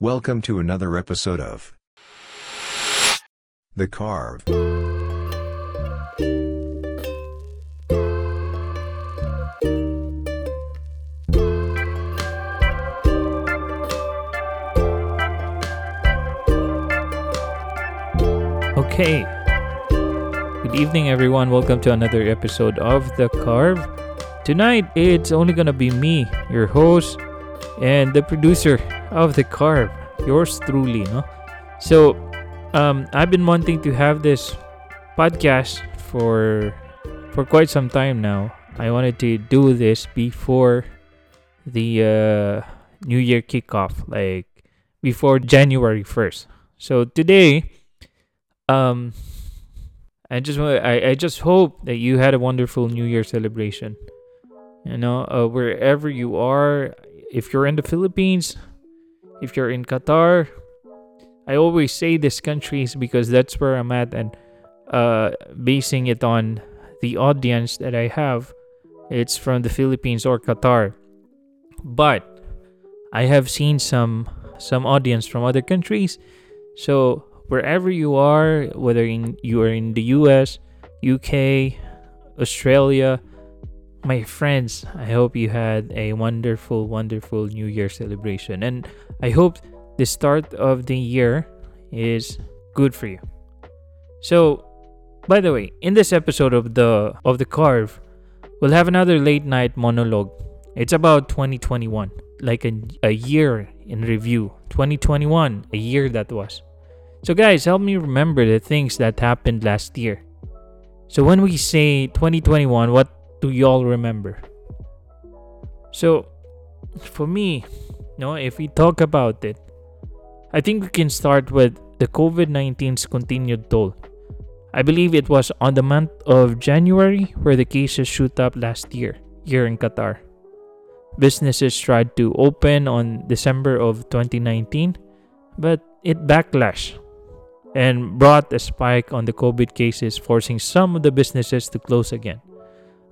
Welcome to another episode of The Carve. Okay. Good evening, everyone. Welcome to another episode of The Carve. Tonight, it's only gonna be me, your host, and the producer of The Carve, yours truly, no? So, um, I've been wanting to have this podcast for for quite some time now. I wanted to do this before the uh, New Year kickoff, like before January first. So today, um, I just I, I just hope that you had a wonderful New Year celebration. You know, uh, wherever you are, if you're in the Philippines, if you're in Qatar, I always say these countries because that's where I'm at, and uh, basing it on the audience that I have, it's from the Philippines or Qatar. But I have seen some some audience from other countries, so wherever you are, whether in you are in the US, UK, Australia, my friends, I hope you had a wonderful, wonderful New Year celebration. And I hope the start of the year is good for you. So, by the way, in this episode of the of the Carve, we'll have another late night monologue. It's about 2021, like a, a year in review. 2021, a year that was. So, guys, help me remember the things that happened last year. So, when we say 2021, what do y'all remember? So, for me, no, if we talk about it, I think we can start with the COVID 19's continued toll. I believe it was on the month of January where the cases shoot up last year, here in Qatar. Businesses tried to open on December of 2019, but it backlashed and brought a spike on the COVID cases, forcing some of the businesses to close again.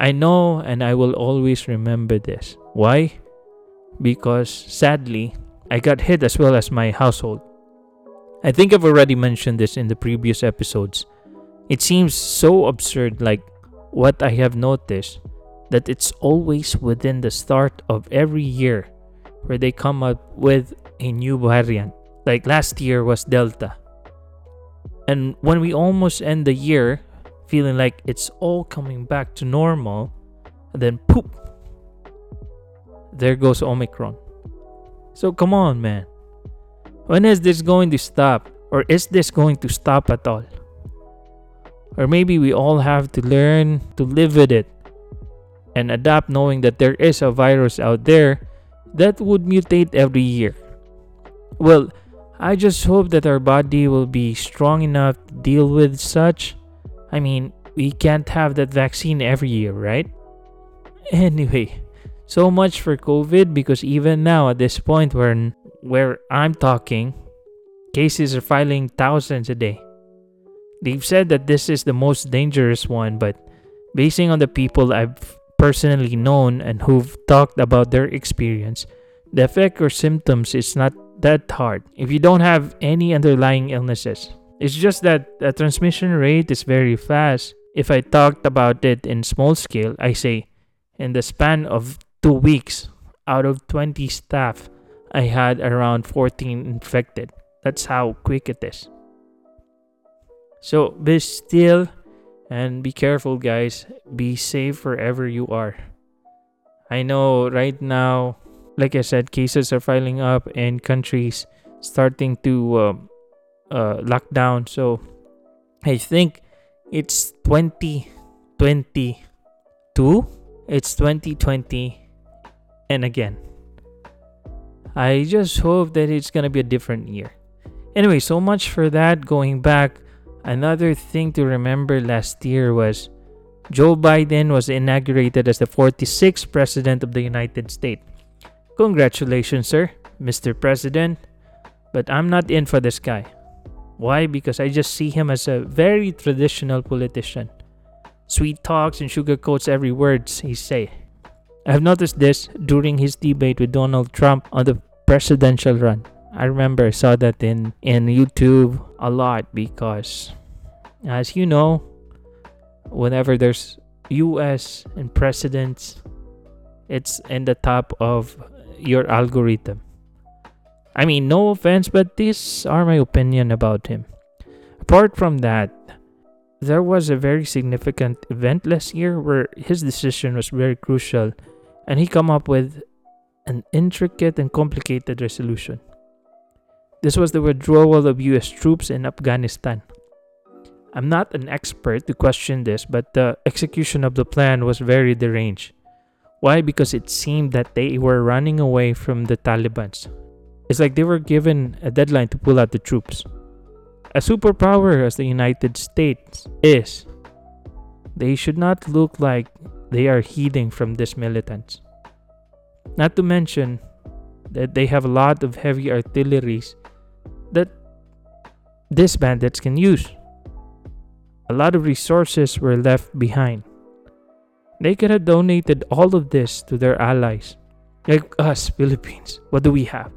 I know and I will always remember this. Why? Because sadly, I got hit as well as my household. I think I've already mentioned this in the previous episodes. It seems so absurd, like what I have noticed, that it's always within the start of every year where they come up with a new variant. Like last year was Delta. And when we almost end the year feeling like it's all coming back to normal, then poop, there goes Omicron. So come on, man. When is this going to stop? Or is this going to stop at all? Or maybe we all have to learn to live with it and adapt knowing that there is a virus out there that would mutate every year. Well, I just hope that our body will be strong enough to deal with such. I mean, we can't have that vaccine every year, right? Anyway, so much for COVID because even now at this point where where I'm talking, cases are filing thousands a day. They've said that this is the most dangerous one, but basing on the people I've personally known and who've talked about their experience, the effect or symptoms is not that hard if you don't have any underlying illnesses. It's just that the transmission rate is very fast. If I talked about it in small scale, I say in the span of two weeks, out of 20 staff, I had around 14 infected. That's how quick it is. So be still and be careful, guys. Be safe wherever you are. I know right now, like I said, cases are filing up and countries starting to uh, uh, lock down. So I think it's 2022. It's 2020. And again, I just hope that it's going to be a different year. Anyway, so much for that. Going back, another thing to remember last year was Joe Biden was inaugurated as the 46th President of the United States. Congratulations, sir, Mr. President. But I'm not in for this guy. Why? Because I just see him as a very traditional politician. Sweet talks and sugarcoats every word he say. I've noticed this during his debate with Donald Trump on the presidential run. I remember I saw that in in YouTube a lot because as you know, whenever there's US and presidents, it's in the top of your algorithm. I mean, no offense, but these are my opinion about him. Apart from that, there was a very significant event last year where his decision was very crucial and he come up with an intricate and complicated resolution. This was the withdrawal of US troops in Afghanistan. I'm not an expert to question this, but the execution of the plan was very deranged. Why? Because it seemed that they were running away from the Taliban's. It's like they were given a deadline to pull out the troops. A superpower as the United States is, they should not look like they are heeding from these militants. Not to mention that they have a lot of heavy artilleries that these bandits can use. A lot of resources were left behind. They could have donated all of this to their allies. Like us, Philippines. What do we have?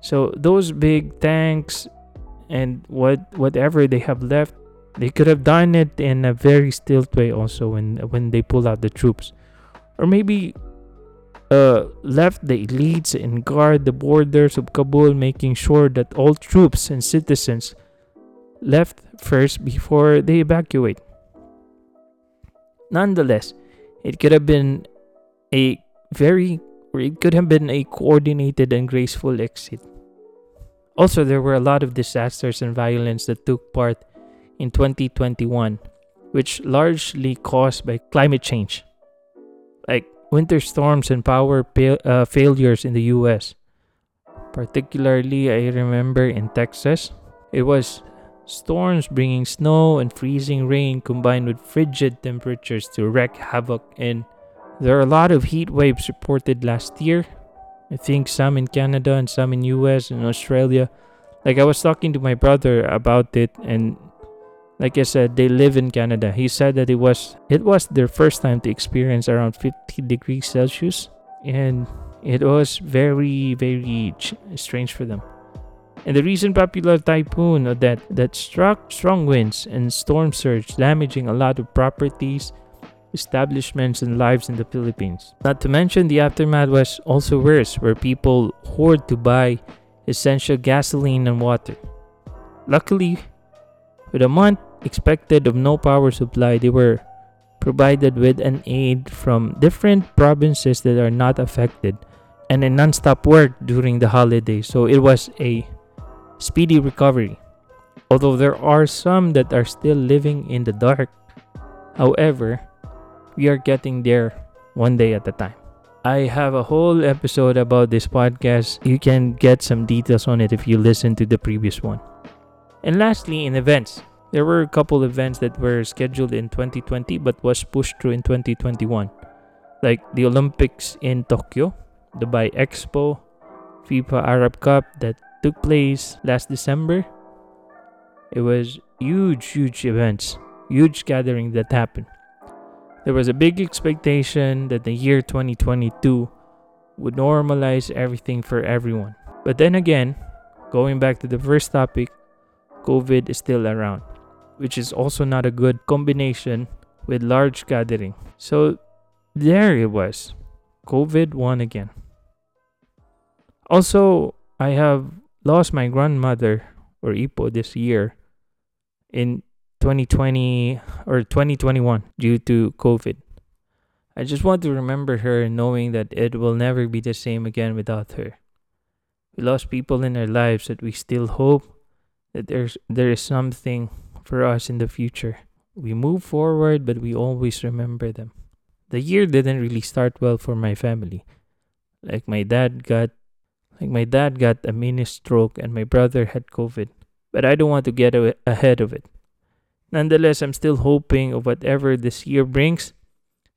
So those big tanks and what whatever they have left, they could have done it in a very stealth way also when when they pull out the troops. Or maybe uh, left the elites and guard the borders of Kabul, making sure that all troops and citizens left first before they evacuate. Nonetheless, it could have been a very, or it could have been a coordinated and graceful exit. Also, there were a lot of disasters and violence that took part in 2021, which largely caused by climate change. Like winter storms and power pa- uh, failures in the US. Particularly, I remember in Texas, it was storms bringing snow and freezing rain combined with frigid temperatures to wreak havoc. And there are a lot of heat waves reported last year. I think some in Canada and some in US and Australia. Like I was talking to my brother about it and like I said, they live in Canada. He said that it was it was their first time to experience around 50 degrees Celsius, and it was very very strange for them. And the recent popular typhoon that that struck strong winds and storm surge, damaging a lot of properties, establishments, and lives in the Philippines. Not to mention the aftermath was also worse, where people hoard to buy essential gasoline and water. Luckily, with a month expected of no power supply, they were provided with an aid from different provinces that are not affected and a non-stop work during the holiday So it was a speedy recovery. Although there are some that are still living in the dark. However, we are getting there one day at a time. I have a whole episode about this podcast. You can get some details on it if you listen to the previous one. And lastly, in events, there were a couple events that were scheduled in 2020 but was pushed through in 2021, like the Olympics in Tokyo, Dubai Expo, FIFA Arab Cup that took place last December. It was huge, huge events, huge gathering that happened. There was a big expectation that the year 2022 would normalize everything for everyone. But then again, going back to the first topic, COVID is still around which is also not a good combination with large gathering. So there it was. COVID won again. Also, I have lost my grandmother or Ipo this year in 2020 or 2021 due to COVID. I just want to remember her knowing that it will never be the same again without her. We lost people in our lives that we still hope that there's there is something for us in the future. We move forward, but we always remember them. The year didn't really start well for my family. Like my dad got like my dad got a mini stroke and my brother had COVID. But I don't want to get ahead of it. Nonetheless, I'm still hoping of whatever this year brings.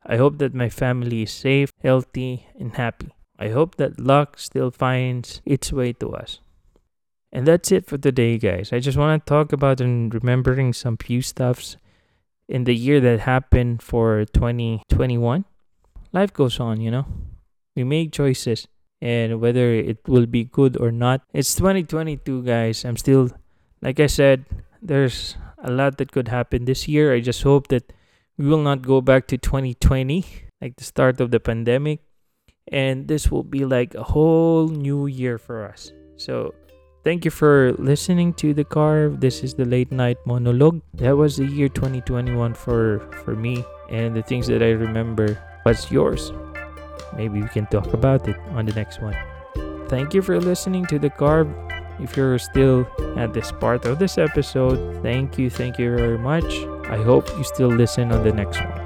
I hope that my family is safe, healthy, and happy. I hope that luck still finds its way to us. And that's it for today, guys. I just want to talk about and remembering some few stuffs in the year that happened for 2021. Life goes on, you know. We make choices and whether it will be good or not. It's 2022, guys. I'm still, like I said, there's a lot that could happen this year. I just hope that we will not go back to 2020, like the start of the pandemic. And this will be like a whole new year for us. So, thank you for listening to The Carve. This is the late night monologue. That was the year 2021 for, for me and the things that I remember. What's yours? Maybe we can talk about it on the next one. Thank you for listening to The Carve. If you're still at this part of this episode, thank you, thank you very much. I hope you still listen on the next one.